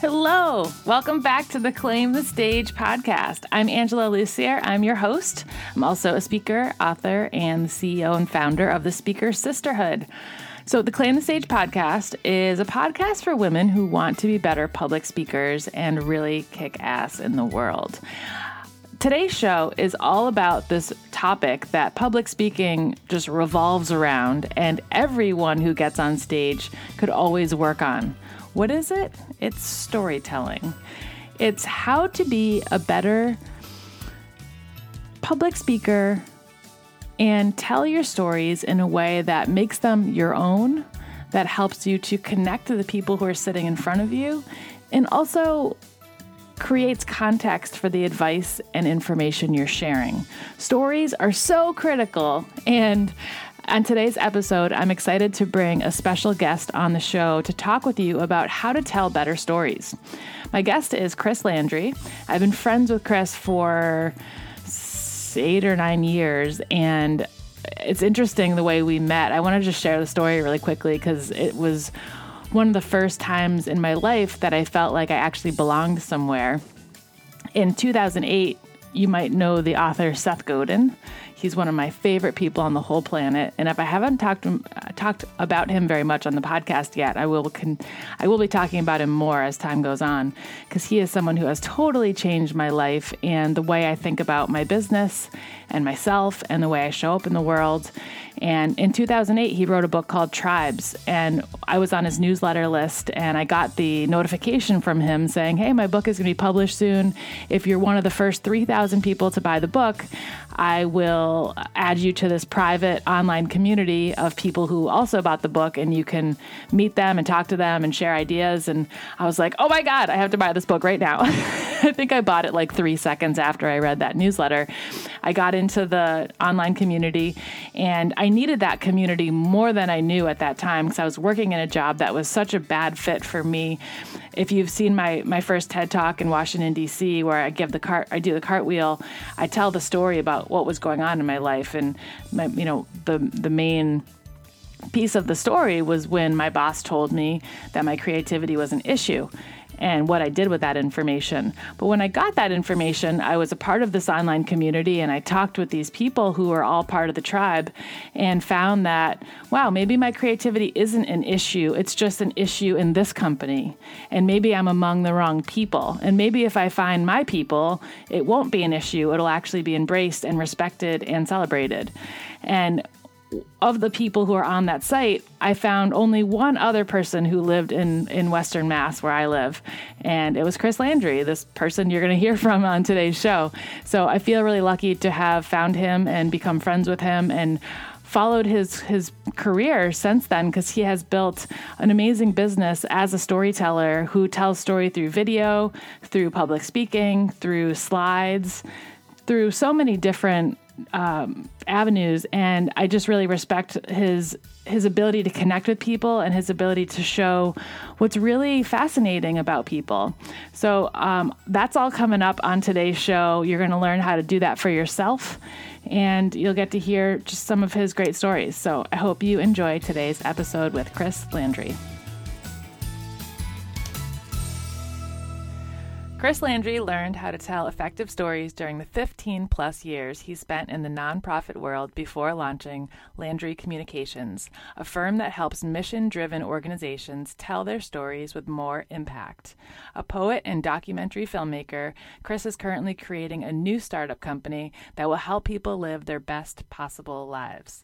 Hello, welcome back to the Claim the Stage podcast. I'm Angela Lussier. I'm your host. I'm also a speaker, author, and CEO and founder of the Speaker Sisterhood. So, the Claim the Stage podcast is a podcast for women who want to be better public speakers and really kick ass in the world. Today's show is all about this topic that public speaking just revolves around, and everyone who gets on stage could always work on what is it? It's storytelling. It's how to be a better public speaker and tell your stories in a way that makes them your own, that helps you to connect to the people who are sitting in front of you, and also creates context for the advice and information you're sharing. Stories are so critical and on today's episode, I'm excited to bring a special guest on the show to talk with you about how to tell better stories. My guest is Chris Landry. I've been friends with Chris for eight or nine years, and it's interesting the way we met. I want to just share the story really quickly because it was one of the first times in my life that I felt like I actually belonged somewhere. In 2008, you might know the author Seth Godin. He's one of my favorite people on the whole planet, and if I haven't talked uh, talked about him very much on the podcast yet, I will con- I will be talking about him more as time goes on because he is someone who has totally changed my life and the way I think about my business and myself and the way I show up in the world. And in 2008, he wrote a book called Tribes. And I was on his newsletter list and I got the notification from him saying, Hey, my book is going to be published soon. If you're one of the first 3,000 people to buy the book, I will add you to this private online community of people who also bought the book and you can meet them and talk to them and share ideas. And I was like, oh my God, I have to buy this book right now. I think I bought it like three seconds after I read that newsletter. I got into the online community and I needed that community more than I knew at that time because I was working in a job that was such a bad fit for me. If you've seen my, my first TED talk in Washington, D.C., where I give the cart, I do the cartwheel, I tell the story about what was going on in my life. And my, you know the the main piece of the story was when my boss told me that my creativity was an issue and what I did with that information. But when I got that information, I was a part of this online community and I talked with these people who are all part of the tribe and found that, wow, maybe my creativity isn't an issue. It's just an issue in this company. And maybe I'm among the wrong people. And maybe if I find my people, it won't be an issue. It'll actually be embraced and respected and celebrated. And of the people who are on that site, I found only one other person who lived in, in Western Mass, where I live, and it was Chris Landry, this person you're going to hear from on today's show. So I feel really lucky to have found him and become friends with him and followed his his career since then because he has built an amazing business as a storyteller who tells story through video, through public speaking, through slides, through so many different um, avenues, and I just really respect his his ability to connect with people and his ability to show what's really fascinating about people. So um, that's all coming up on today's show. You're going to learn how to do that for yourself, and you'll get to hear just some of his great stories. So I hope you enjoy today's episode with Chris Landry. Chris Landry learned how to tell effective stories during the 15 plus years he spent in the nonprofit world before launching Landry Communications, a firm that helps mission driven organizations tell their stories with more impact. A poet and documentary filmmaker, Chris is currently creating a new startup company that will help people live their best possible lives.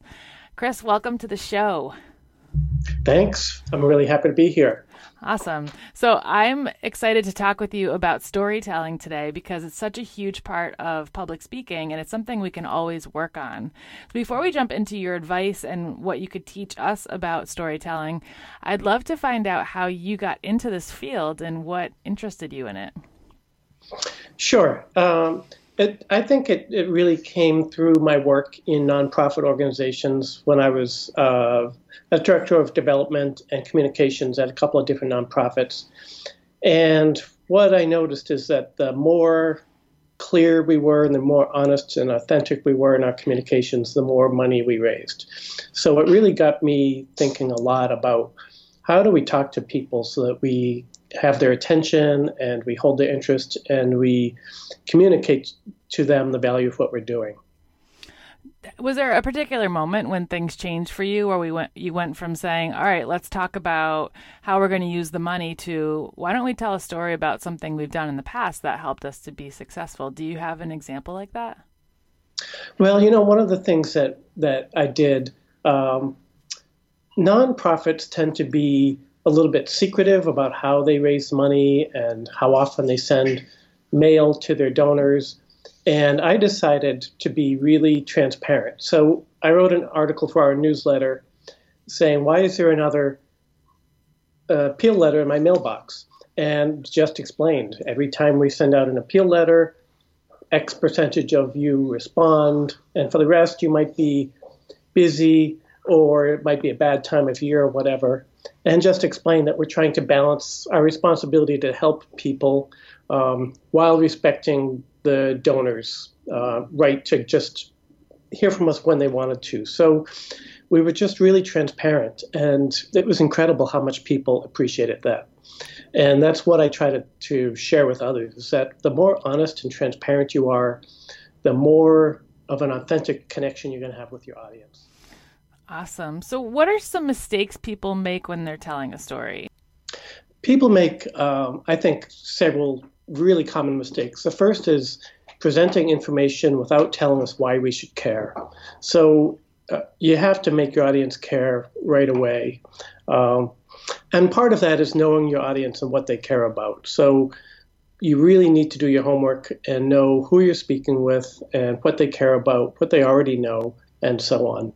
Chris, welcome to the show. Thanks. I'm really happy to be here. Awesome. So I'm excited to talk with you about storytelling today because it's such a huge part of public speaking and it's something we can always work on. Before we jump into your advice and what you could teach us about storytelling, I'd love to find out how you got into this field and what interested you in it. Sure. Um, it, I think it, it really came through my work in nonprofit organizations when I was uh, a director of development and communications at a couple of different nonprofits. And what I noticed is that the more clear we were and the more honest and authentic we were in our communications, the more money we raised. So it really got me thinking a lot about how do we talk to people so that we have their attention and we hold their interest and we communicate to them the value of what we're doing. Was there a particular moment when things changed for you where we went you went from saying, "All right, let's talk about how we're going to use the money" to "Why don't we tell a story about something we've done in the past that helped us to be successful?" Do you have an example like that? Well, you know, one of the things that that I did um, nonprofits tend to be a little bit secretive about how they raise money and how often they send mail to their donors. And I decided to be really transparent. So I wrote an article for our newsletter saying, Why is there another uh, appeal letter in my mailbox? And just explained every time we send out an appeal letter, X percentage of you respond. And for the rest, you might be busy or it might be a bad time of year or whatever, and just explain that we're trying to balance our responsibility to help people um, while respecting the donors' uh, right to just hear from us when they wanted to. So we were just really transparent, and it was incredible how much people appreciated that. And that's what I try to, to share with others is that the more honest and transparent you are, the more of an authentic connection you're going to have with your audience. Awesome. So, what are some mistakes people make when they're telling a story? People make, um, I think, several really common mistakes. The first is presenting information without telling us why we should care. So, uh, you have to make your audience care right away. Um, and part of that is knowing your audience and what they care about. So, you really need to do your homework and know who you're speaking with and what they care about, what they already know, and so on.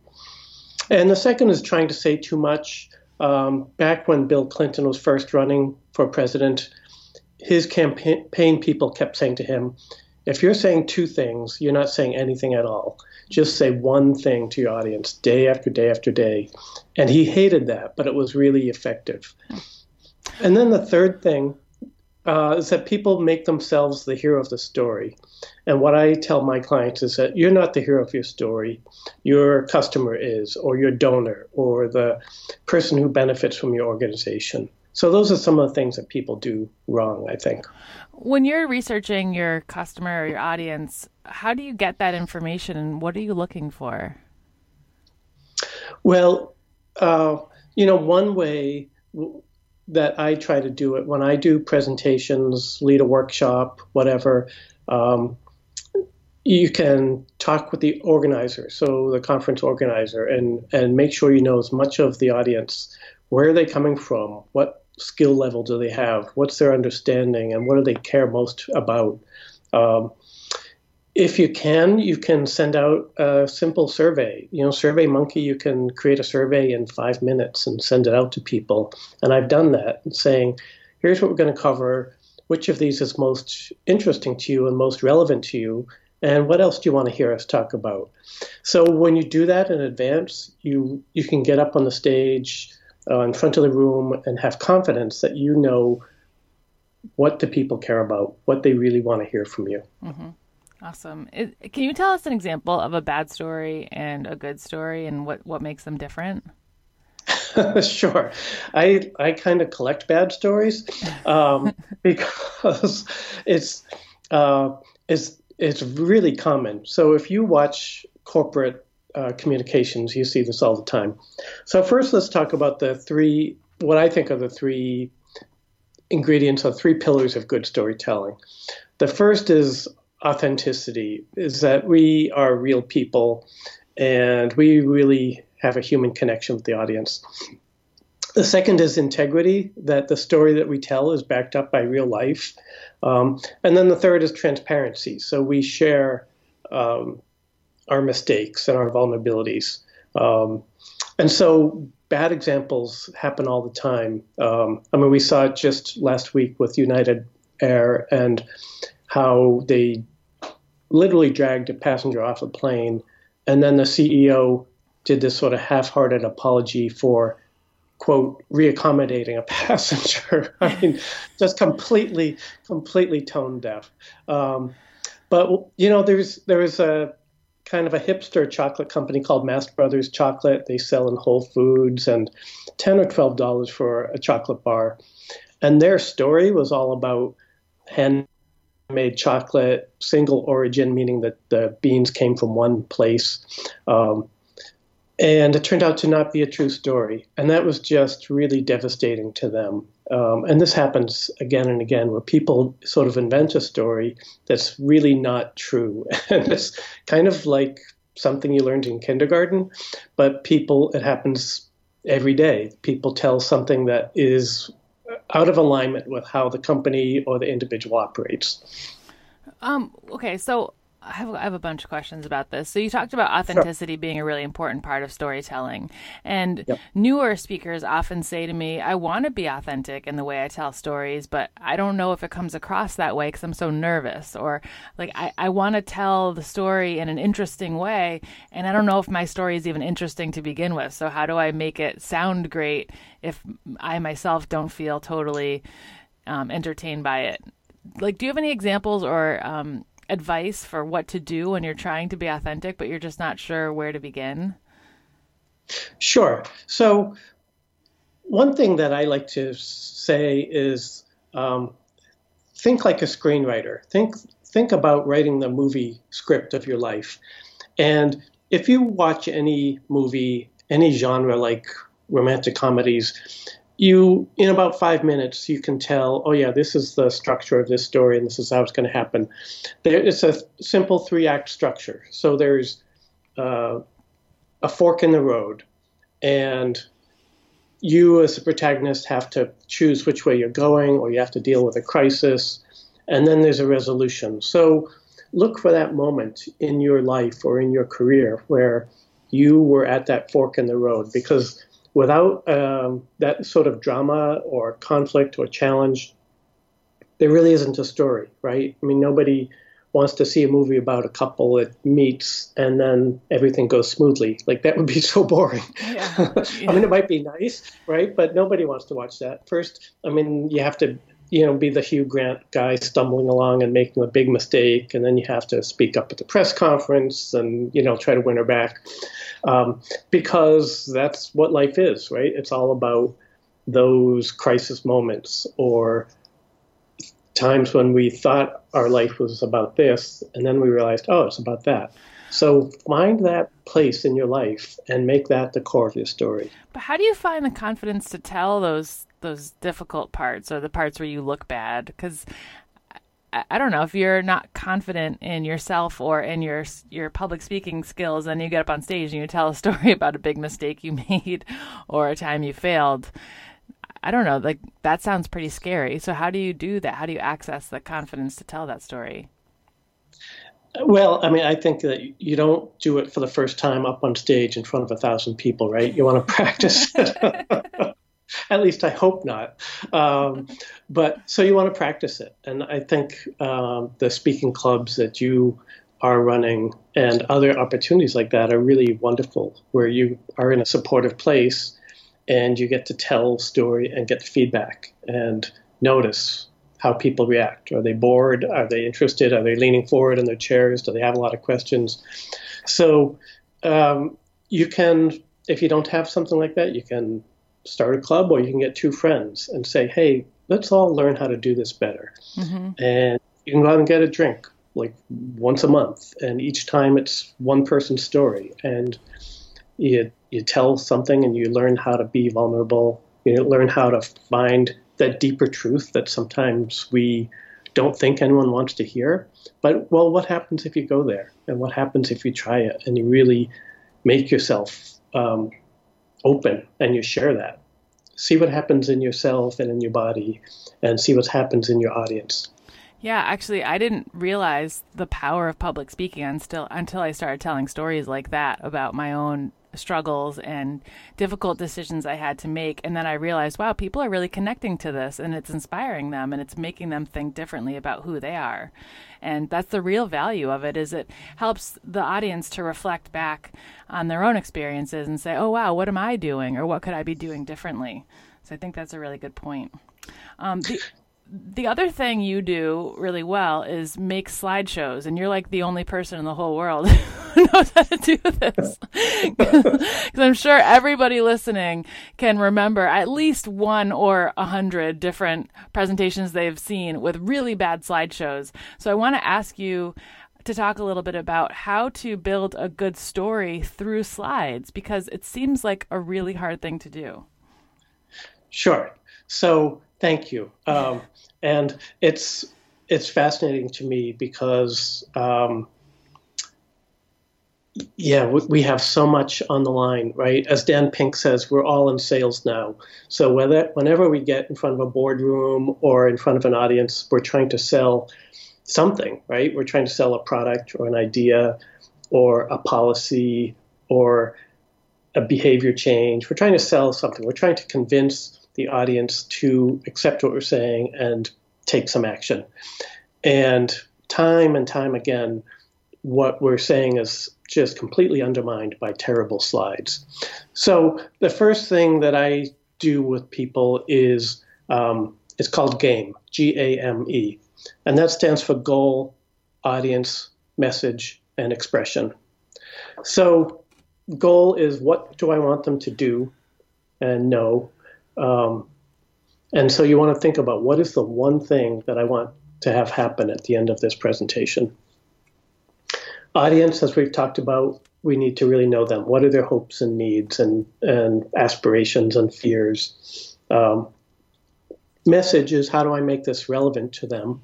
And the second is trying to say too much. Um, back when Bill Clinton was first running for president, his campaign people kept saying to him, if you're saying two things, you're not saying anything at all. Just say one thing to your audience day after day after day. And he hated that, but it was really effective. And then the third thing uh, is that people make themselves the hero of the story. And what I tell my clients is that you're not the hero of your story. Your customer is, or your donor, or the person who benefits from your organization. So those are some of the things that people do wrong, I think. When you're researching your customer or your audience, how do you get that information and what are you looking for? Well, uh, you know, one way that I try to do it when I do presentations, lead a workshop, whatever. Um, you can talk with the organizer, so the conference organizer, and and make sure you know as much of the audience. Where are they coming from? What skill level do they have? What's their understanding, and what do they care most about? Um, if you can, you can send out a simple survey. You know, Survey Monkey, you can create a survey in five minutes and send it out to people. And I've done that, saying, here's what we're going to cover. Which of these is most interesting to you and most relevant to you? And what else do you want to hear us talk about? So when you do that in advance, you you can get up on the stage uh, in front of the room and have confidence that you know what the people care about, what they really want to hear from you. Mm-hmm. Awesome. can you tell us an example of a bad story and a good story and what, what makes them different? sure. I I kind of collect bad stories um, because it's uh, it's it's really common. So if you watch corporate uh, communications, you see this all the time. So first, let's talk about the three what I think are the three ingredients or three pillars of good storytelling. The first is authenticity is that we are real people and we really have a human connection with the audience. The second is integrity, that the story that we tell is backed up by real life. Um, and then the third is transparency. So we share um, our mistakes and our vulnerabilities. Um, and so bad examples happen all the time. Um, I mean, we saw it just last week with United Air and how they literally dragged a passenger off a plane. And then the CEO did this sort of half hearted apology for, quote, reaccommodating a passenger. I mean, just completely, completely tone deaf. Um, but, you know, there's, there's a kind of a hipster chocolate company called Mast Brothers Chocolate. They sell in Whole Foods and 10 or $12 for a chocolate bar. And their story was all about handmade chocolate, single origin, meaning that the beans came from one place. Um, and it turned out to not be a true story. And that was just really devastating to them. Um, and this happens again and again where people sort of invent a story that's really not true. and it's kind of like something you learned in kindergarten, but people, it happens every day. People tell something that is out of alignment with how the company or the individual operates. Um, okay, so I have, I have a bunch of questions about this. So you talked about authenticity sure. being a really important part of storytelling, and yep. newer speakers often say to me, "I want to be authentic in the way I tell stories, but I don't know if it comes across that way because I'm so nervous, or like I, I want to tell the story in an interesting way, and I don't know if my story is even interesting to begin with. So how do I make it sound great if I myself don't feel totally um, entertained by it?" Like, do you have any examples or um, advice for what to do when you're trying to be authentic, but you're just not sure where to begin? Sure. So, one thing that I like to say is um, think like a screenwriter. Think think about writing the movie script of your life. And if you watch any movie, any genre like romantic comedies, you in about five minutes you can tell oh yeah this is the structure of this story and this is how it's going to happen. There, it's a simple three act structure. So there's uh, a fork in the road and you as the protagonist have to choose which way you're going or you have to deal with a crisis and then there's a resolution. So look for that moment in your life or in your career where you were at that fork in the road because without um, that sort of drama or conflict or challenge, there really isn't a story, right? I mean, nobody wants to see a movie about a couple that meets and then everything goes smoothly. Like that would be so boring. Yeah. Yeah. I mean, it might be nice, right? But nobody wants to watch that. First, I mean, you have to you know, be the Hugh Grant guy stumbling along and making a big mistake, and then you have to speak up at the press conference and you know try to win her back, um, because that's what life is, right? It's all about those crisis moments or times when we thought our life was about this, and then we realized, oh, it's about that. So find that place in your life and make that the core of your story. But how do you find the confidence to tell those those difficult parts or the parts where you look bad because I, I don't know if you're not confident in yourself or in your your public speaking skills and you get up on stage and you tell a story about a big mistake you made or a time you failed I don't know like that sounds pretty scary so how do you do that how do you access the confidence to tell that story well, I mean, I think that you don't do it for the first time up on stage in front of a thousand people, right? You want to practice it. At least I hope not. Um, but so you want to practice it. And I think um, the speaking clubs that you are running and other opportunities like that are really wonderful, where you are in a supportive place and you get to tell story and get feedback and notice how people react. Are they bored? Are they interested? Are they leaning forward in their chairs? Do they have a lot of questions? So um, you can, if you don't have something like that, you can start a club or you can get two friends and say, hey, let's all learn how to do this better. Mm-hmm. And you can go out and get a drink like once a month. And each time it's one person's story. And you, you tell something and you learn how to be vulnerable. You learn how to find that deeper truth that sometimes we don't think anyone wants to hear. But, well, what happens if you go there? And what happens if you try it and you really make yourself um, open and you share that. See what happens in yourself and in your body, and see what happens in your audience. Yeah, actually, I didn't realize the power of public speaking until until I started telling stories like that about my own struggles and difficult decisions I had to make. And then I realized, wow, people are really connecting to this and it's inspiring them and it's making them think differently about who they are. And that's the real value of it is it helps the audience to reflect back on their own experiences and say, oh, wow, what am I doing? Or what could I be doing differently? So I think that's a really good point. Um, the, the other thing you do really well is make slideshows, and you're like the only person in the whole world who knows how to do this. Because I'm sure everybody listening can remember at least one or a hundred different presentations they've seen with really bad slideshows. So I want to ask you to talk a little bit about how to build a good story through slides because it seems like a really hard thing to do. Sure. So thank you. Um, and it's it's fascinating to me because um, yeah, we have so much on the line, right? As Dan Pink says, we're all in sales now. So whether whenever we get in front of a boardroom or in front of an audience, we're trying to sell something, right? We're trying to sell a product or an idea or a policy or a behavior change. We're trying to sell something. We're trying to convince the audience to accept what we're saying and take some action. And time and time again, what we're saying is just completely undermined by terrible slides. So the first thing that I do with people is um, it's called GAME, G A M E, and that stands for goal, audience, message, and expression. So goal is what do I want them to do and know. Um, and so you want to think about what is the one thing that I want to have happen at the end of this presentation. Audience, as we've talked about, we need to really know them. What are their hopes and needs and, and aspirations and fears? Um, message is how do I make this relevant to them?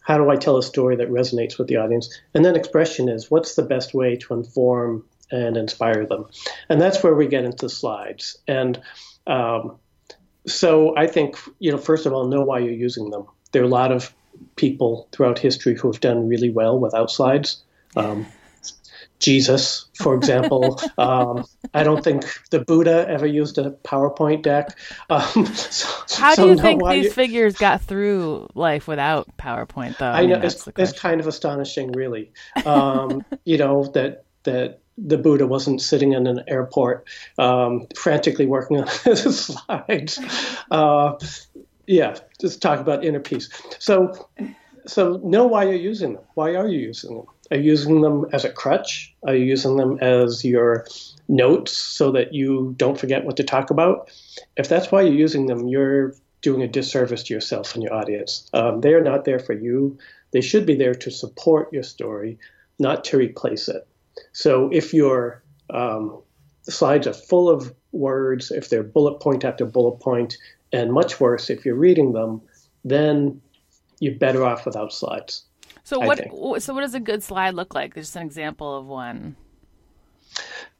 How do I tell a story that resonates with the audience? And then expression is what's the best way to inform and inspire them? And that's where we get into slides. And um, so I think, you know, first of all, know why you're using them. There are a lot of people throughout history who have done really well without slides. Um, Jesus, for example. um, I don't think the Buddha ever used a PowerPoint deck. Um, so, How do so you think these you... figures got through life without PowerPoint, though? I, I know it's, it's, kind of astonishing, really. Um, you know that that the Buddha wasn't sitting in an airport um, frantically working on his slides. Uh, yeah, just talk about inner peace. So, so know why you're using them. Why are you using them? Are you using them as a crutch? Are you using them as your notes so that you don't forget what to talk about? If that's why you're using them, you're doing a disservice to yourself and your audience. Um, they are not there for you. They should be there to support your story, not to replace it. So if your um, slides are full of words, if they're bullet point after bullet point, and much worse, if you're reading them, then you're better off without slides. So what? So what does a good slide look like? Just an example of one.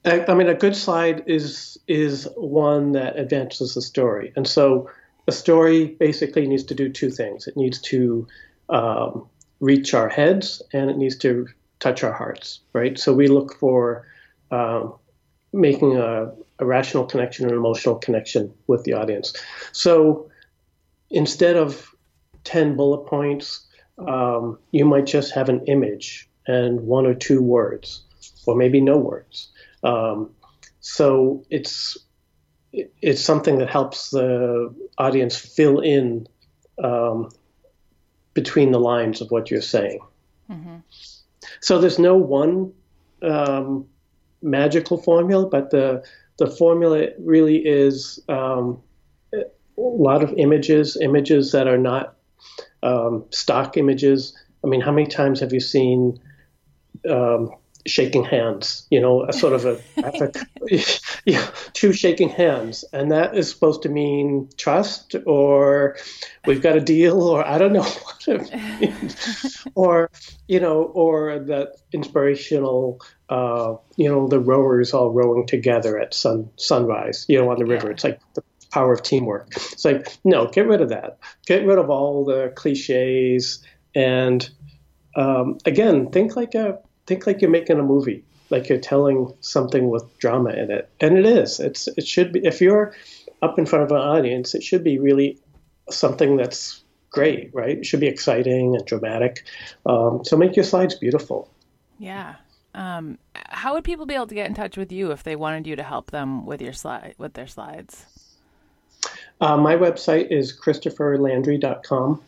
I, mean, a good slide is is one that advances the story, and so a story basically needs to do two things. It needs to um, reach our heads, and it needs to touch our hearts, right? So we look for um, making a, a, rational connection, an emotional connection with the audience. So instead of 10 bullet points, um, you might just have an image and one or two words, or maybe no words. Um, so it's it's something that helps the audience fill in um, between the lines of what you're saying. Mm-hmm. So there's no one um, magical formula, but the the formula really is um, a lot of images, images that are not um, stock images. I mean, how many times have you seen um, shaking hands, you know, a sort of a yeah, two shaking hands. And that is supposed to mean trust or we've got a deal or I don't know what it means. or, you know, or that inspirational, uh, you know, the rowers all rowing together at sun sunrise, you know, on the river. Yeah. It's like the power of teamwork. It's like, no, get rid of that. Get rid of all the cliches and um, again, think like a think like you're making a movie, like you're telling something with drama in it, and it is. It's it should be. If you're up in front of an audience, it should be really something that's great, right? It should be exciting and dramatic. Um, so make your slides beautiful. Yeah. Um, how would people be able to get in touch with you if they wanted you to help them with your slide with their slides? Uh, my website is christopherlandry.com,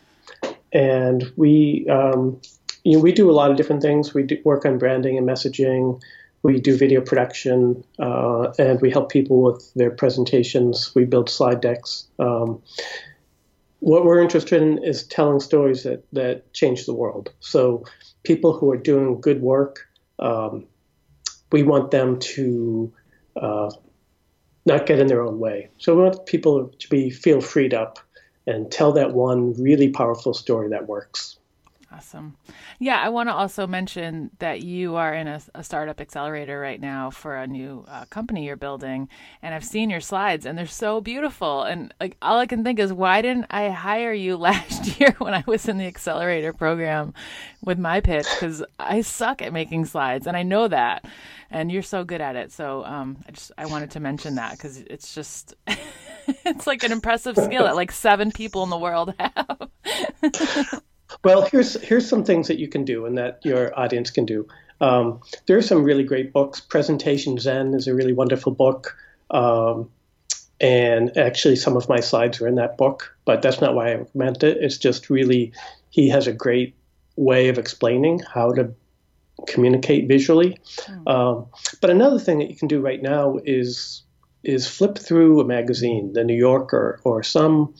and we um, you know, we do a lot of different things. We work on branding and messaging. We do video production, uh, and we help people with their presentations. We build slide decks. Um, what we're interested in is telling stories that that change the world. So people who are doing good work, um, we want them to uh, not get in their own way. So we want people to be feel freed up and tell that one really powerful story that works. Awesome. Yeah, I want to also mention that you are in a, a startup accelerator right now for a new uh, company you're building, and I've seen your slides, and they're so beautiful. And like all I can think is, why didn't I hire you last year when I was in the accelerator program with my pitch? Because I suck at making slides, and I know that, and you're so good at it. So um, I just I wanted to mention that because it's just. it's like an impressive skill that like seven people in the world have. Well, here's here's some things that you can do and that your audience can do. Um, there are some really great books. Presentation Zen is a really wonderful book, um, and actually some of my slides are in that book. But that's not why I recommend it. It's just really he has a great way of explaining how to communicate visually. Mm. Um, but another thing that you can do right now is is flip through a magazine, the New Yorker or some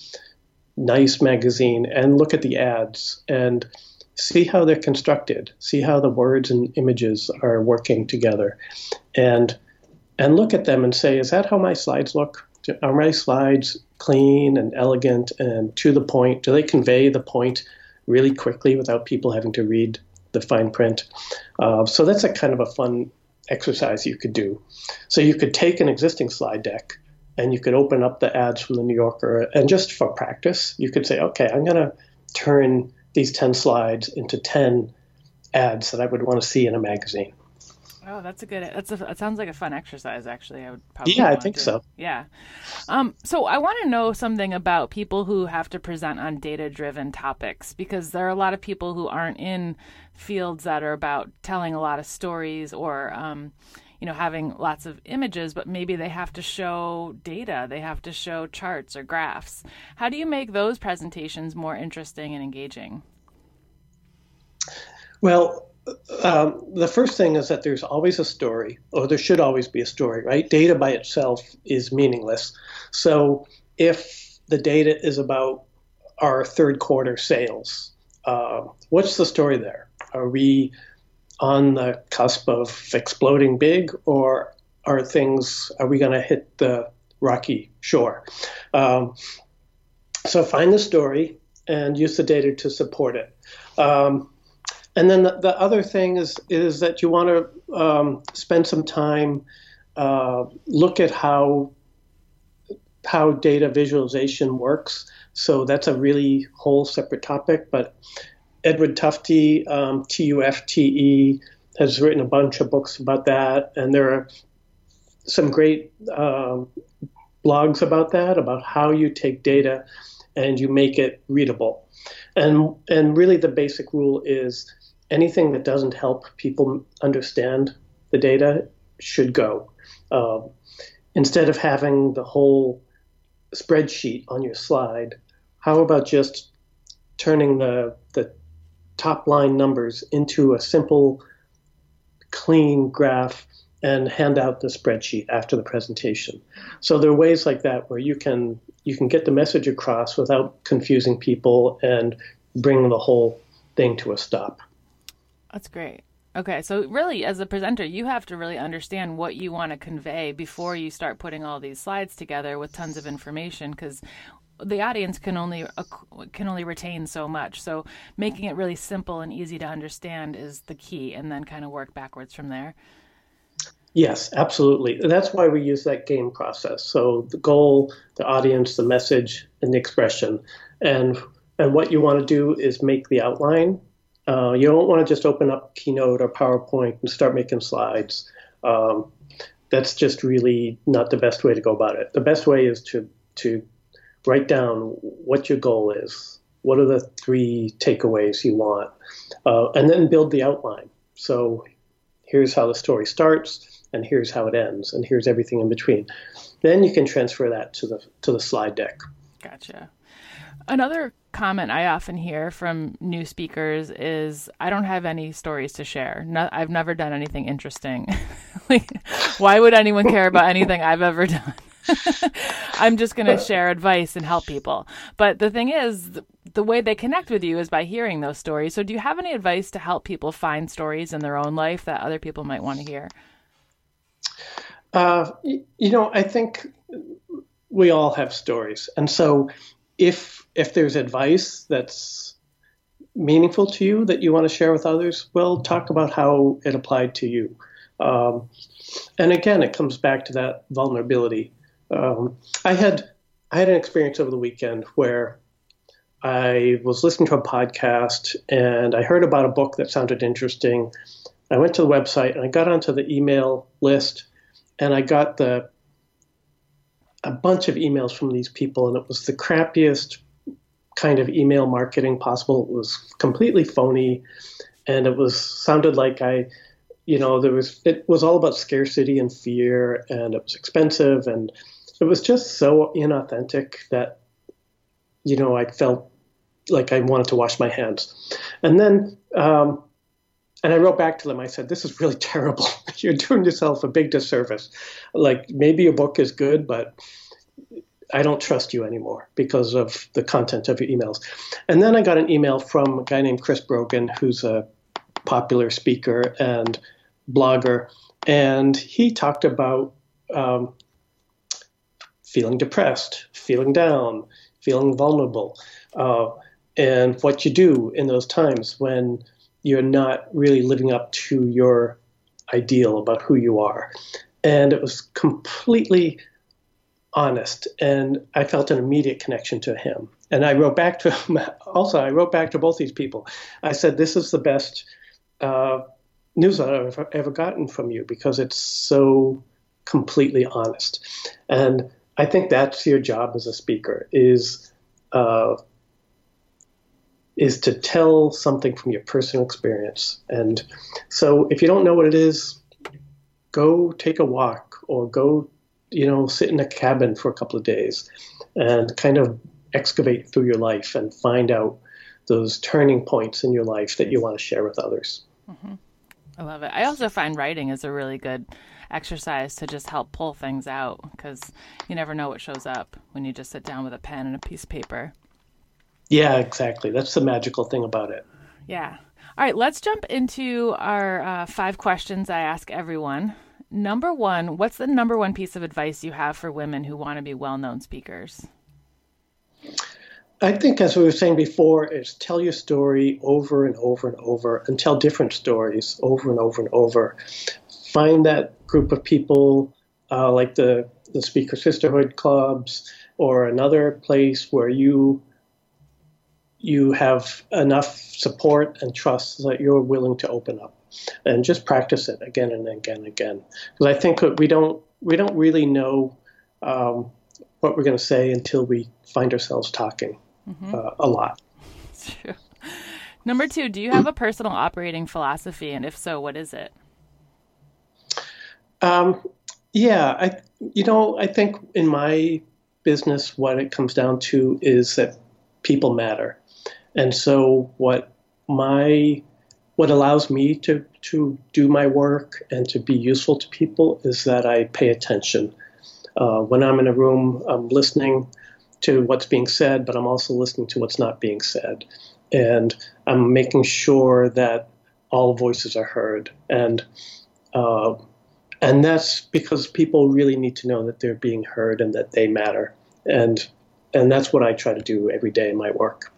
nice magazine and look at the ads and see how they're constructed, see how the words and images are working together, and and look at them and say, is that how my slides look? Are my slides clean and elegant and to the point? Do they convey the point really quickly without people having to read the fine print? Uh, so that's a kind of a fun exercise you could do. So you could take an existing slide deck and you could open up the ads from the New Yorker. And just for practice, you could say, okay, I'm going to turn these 10 slides into 10 ads that I would want to see in a magazine. Oh, that's a good. That's a. That sounds like a fun exercise. Actually, I would probably. Yeah, I think to, so. Yeah. Um. So I want to know something about people who have to present on data-driven topics because there are a lot of people who aren't in fields that are about telling a lot of stories or, um, you know, having lots of images, but maybe they have to show data, they have to show charts or graphs. How do you make those presentations more interesting and engaging? Well, um, the first thing is that there's always a story, or there should always be a story, right? Data by itself is meaningless. So if the data is about our third quarter sales, uh, what's the story there? Are we on the cusp of exploding big, or are things are we going to hit the rocky shore? Um, so find the story and use the data to support it. Um, and then the, the, other thing is is that you want to um, spend some time uh, look at how how data visualization works. So that's a really whole separate topic, but Edward Tufte, um, T U F T E, has written a bunch of books about that, and there are some great um, blogs about that, about how you take data and you make it readable. And and really, the basic rule is anything that doesn't help people understand the data should go. Um, instead of having the whole spreadsheet on your slide, how about just turning the the top line numbers into a simple, clean graph and hand out the spreadsheet after the presentation. So there are ways like that where you can you can get the message across without confusing people and bring the whole thing to a stop. That's great. Okay, so really, as a presenter, you have to really understand what you want to convey before you start putting all these slides together with tons of information. Because the audience can only can only retain so much. So making it really simple and easy to understand is the key, and then kind of work backwards from there. Yes, absolutely. That's why we use that game process. So the goal, the audience, the message, and the expression, and and what you want to do is make the outline. Uh, you don't want to just open up Keynote or PowerPoint and start making slides. Um, that's just really not the best way to go about it. The best way is to to write down what your goal is. What are the three takeaways you want? Uh, and then build the outline. So here's how the story starts, and here's how it ends, and here's everything in between. Then you can transfer that to the to the slide deck. Gotcha. Another comment I often hear from new speakers is I don't have any stories to share. No, I've never done anything interesting. like, why would anyone care about anything I've ever done? I'm just going to share advice and help people. But the thing is, the way they connect with you is by hearing those stories. So, do you have any advice to help people find stories in their own life that other people might want to hear? Uh, you know, I think we all have stories, and so if if there's advice that's meaningful to you that you want to share with others, well, talk about how it applied to you. Um, and again, it comes back to that vulnerability. Um, I had I had an experience over the weekend where I was listening to a podcast and I heard about a book that sounded interesting. I went to the website and I got onto the email list and I got the a bunch of emails from these people, and it was the crappiest kind of email marketing possible. It was completely phony, and it was sounded like I, you know, there was it was all about scarcity and fear, and it was expensive, and it was just so inauthentic that, you know, I felt like I wanted to wash my hands, and then. Um, and I wrote back to them. I said, "This is really terrible. You're doing yourself a big disservice. Like maybe your book is good, but I don't trust you anymore because of the content of your emails." And then I got an email from a guy named Chris Brogan, who's a popular speaker and blogger, and he talked about um, feeling depressed, feeling down, feeling vulnerable, uh, and what you do in those times when you're not really living up to your ideal about who you are. And it was completely honest. And I felt an immediate connection to him. And I wrote back to him also, I wrote back to both these people. I said, This is the best uh, news I've ever, ever gotten from you because it's so completely honest. And I think that's your job as a speaker is uh, is to tell something from your personal experience. And so if you don't know what it is, go take a walk or go, you know, sit in a cabin for a couple of days and kind of excavate through your life and find out those turning points in your life that you want to share with others. Mm-hmm. I love it. I also find writing is a really good exercise to just help pull things out because you never know what shows up when you just sit down with a pen and a piece of paper. Yeah, exactly. That's the magical thing about it. Yeah. All right, let's jump into our uh, five questions I ask everyone. Number one, what's the number one piece of advice you have for women who want to be well known speakers? I think, as we were saying before, is tell your story over and over and over and tell different stories over and over and over. Find that group of people uh, like the, the Speaker Sisterhood clubs or another place where you you have enough support and trust that you're willing to open up and just practice it again and again and again. Because I think we don't we don't really know um, what we're going to say until we find ourselves talking mm-hmm. uh, a lot. Number two, do you have a personal operating philosophy, and if so, what is it? Um, yeah, I you know I think in my business, what it comes down to is that people matter. And so what my what allows me to to do my work and to be useful to people is that I pay attention. Uh, when I'm in a room, I'm listening to what's being said, but I'm also listening to what's not being said, and I'm making sure that all voices are heard. And uh, and that's because people really need to know that they're being heard and that they matter. And and that's what I try to do every day in my work.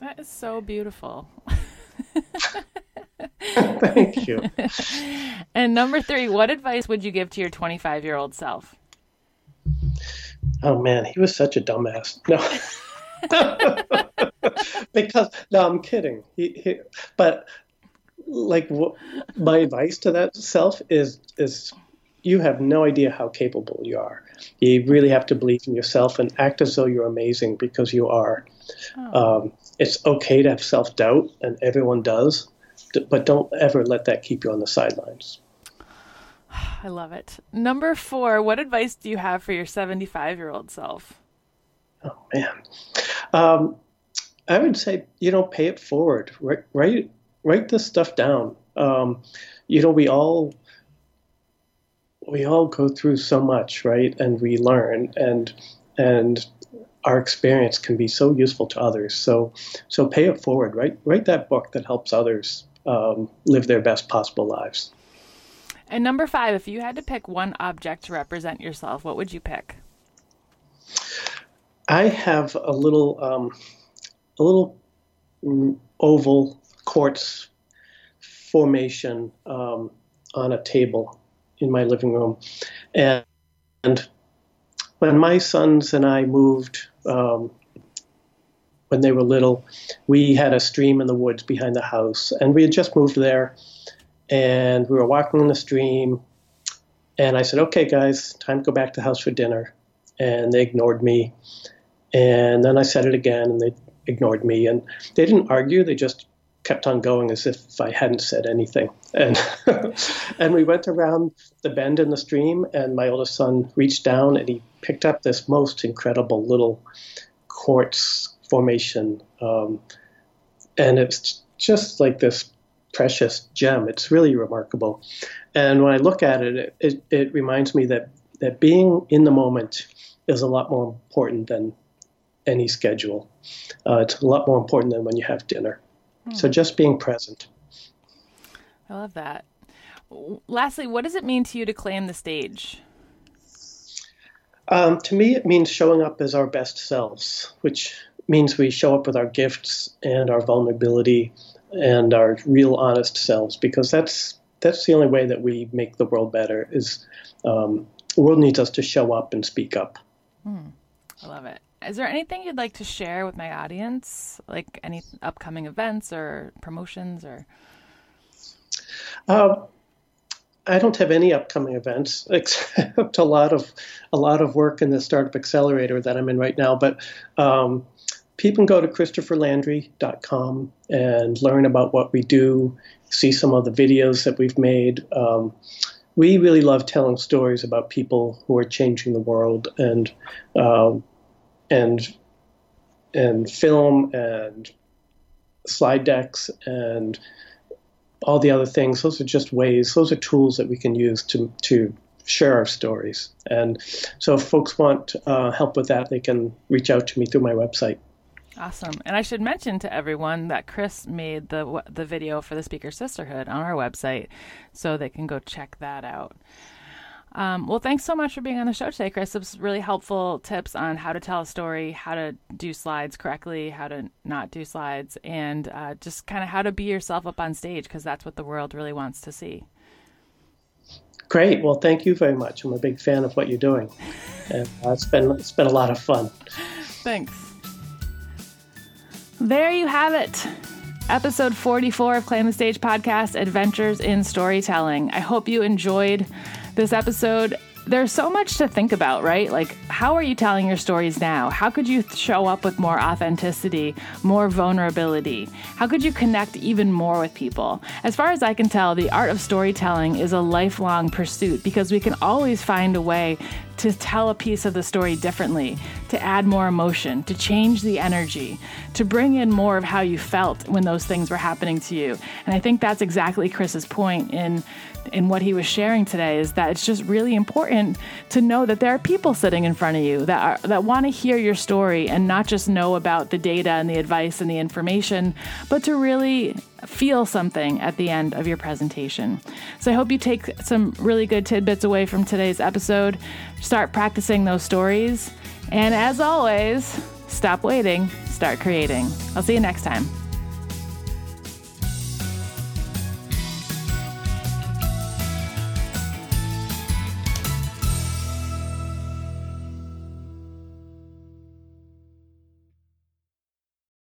That is so beautiful. Thank you. and number three, what advice would you give to your 25 year old self? Oh man, he was such a dumbass. No. because no, I'm kidding. He, he, but like, my advice to that self is is you have no idea how capable you are. You really have to believe in yourself and act as though you're amazing because you are. Oh. Um, it's okay to have self doubt, and everyone does, but don't ever let that keep you on the sidelines. I love it. Number four, what advice do you have for your 75 year old self? Oh man. Um, I would say, you know, pay it forward. Write, write, write this stuff down. Um, you know, we all we all go through so much, right? And we learn, and and our experience can be so useful to others. So so pay it forward. Write write that book that helps others um, live their best possible lives. And number five, if you had to pick one object to represent yourself, what would you pick? I have a little um, a little oval quartz formation um, on a table in my living room, and, and when my sons and I moved um, when they were little, we had a stream in the woods behind the house, and we had just moved there, and we were walking in the stream, and I said, "Okay, guys, time to go back to the house for dinner," and they ignored me, and then I said it again, and they ignored me. And they didn't argue; they just kept on going as if I hadn't said anything. And and we went around the bend in the stream, and my oldest son reached down and he picked up this most incredible little quartz formation, um, and it's just like this precious gem. It's really remarkable. And when I look at it, it, it, reminds me that that being in the moment is a lot more important than any schedule. Uh, it's a lot more important than when you have dinner. Hmm. So just being present. I love that. Lastly, what does it mean to you to claim the stage? Um, to me, it means showing up as our best selves, which means we show up with our gifts and our vulnerability and our real honest selves, because that's that's the only way that we make the world better. Is um, the world needs us to show up and speak up. Hmm. I love it. Is there anything you'd like to share with my audience, like any upcoming events or promotions or? Uh, I don't have any upcoming events except a lot of a lot of work in the startup accelerator that I'm in right now. But um, people can go to christopherlandry.com and learn about what we do, see some of the videos that we've made. Um, we really love telling stories about people who are changing the world, and um, and and film and slide decks and all the other things. Those are just ways. Those are tools that we can use to to share our stories. And so, if folks want uh, help with that, they can reach out to me through my website. Awesome. And I should mention to everyone that Chris made the the video for the Speaker Sisterhood on our website, so they can go check that out. Um, well, thanks so much for being on the show today, Chris. It was really helpful tips on how to tell a story, how to do slides correctly, how to not do slides, and uh, just kind of how to be yourself up on stage because that's what the world really wants to see. Great. Well, thank you very much. I'm a big fan of what you're doing, and uh, it's been it's been a lot of fun. Thanks. There you have it. Episode 44 of Claim the Stage podcast Adventures in Storytelling. I hope you enjoyed this episode, there's so much to think about, right? Like, how are you telling your stories now? How could you show up with more authenticity, more vulnerability? How could you connect even more with people? As far as I can tell, the art of storytelling is a lifelong pursuit because we can always find a way to tell a piece of the story differently, to add more emotion, to change the energy, to bring in more of how you felt when those things were happening to you. And I think that's exactly Chris's point in in what he was sharing today is that it's just really important to know that there are people sitting in front of you that are, that want to hear your story and not just know about the data and the advice and the information, but to really feel something at the end of your presentation. So I hope you take some really good tidbits away from today's episode. Start practicing those stories. And as always, stop waiting, start creating. I'll see you next time.